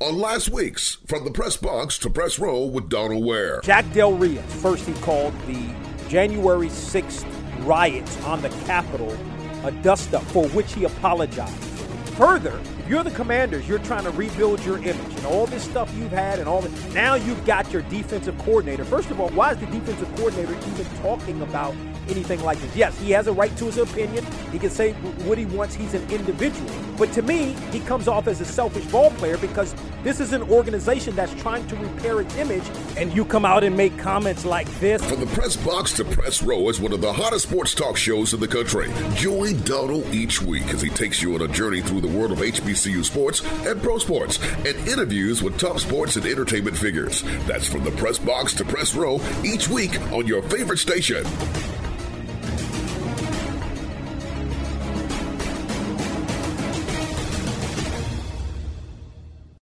on last week's From the Press Box to Press Row with Donald Ware. Jack Del Rio, first he called the January 6th riots on the Capitol a dust up for which he apologized. Further, you're the commanders, you're trying to rebuild your image and all this stuff you've had and all that. Now you've got your defensive coordinator. First of all, why is the defensive coordinator even talking about anything like this. Yes, he has a right to his opinion. He can say what he wants. He's an individual. But to me, he comes off as a selfish ball player because this is an organization that's trying to repair its image, and you come out and make comments like this. From the press box to press row is one of the hottest sports talk shows in the country. Join Donald each week as he takes you on a journey through the world of HBCU sports and pro sports and interviews with top sports and entertainment figures. That's from the press box to press row each week on your favorite station.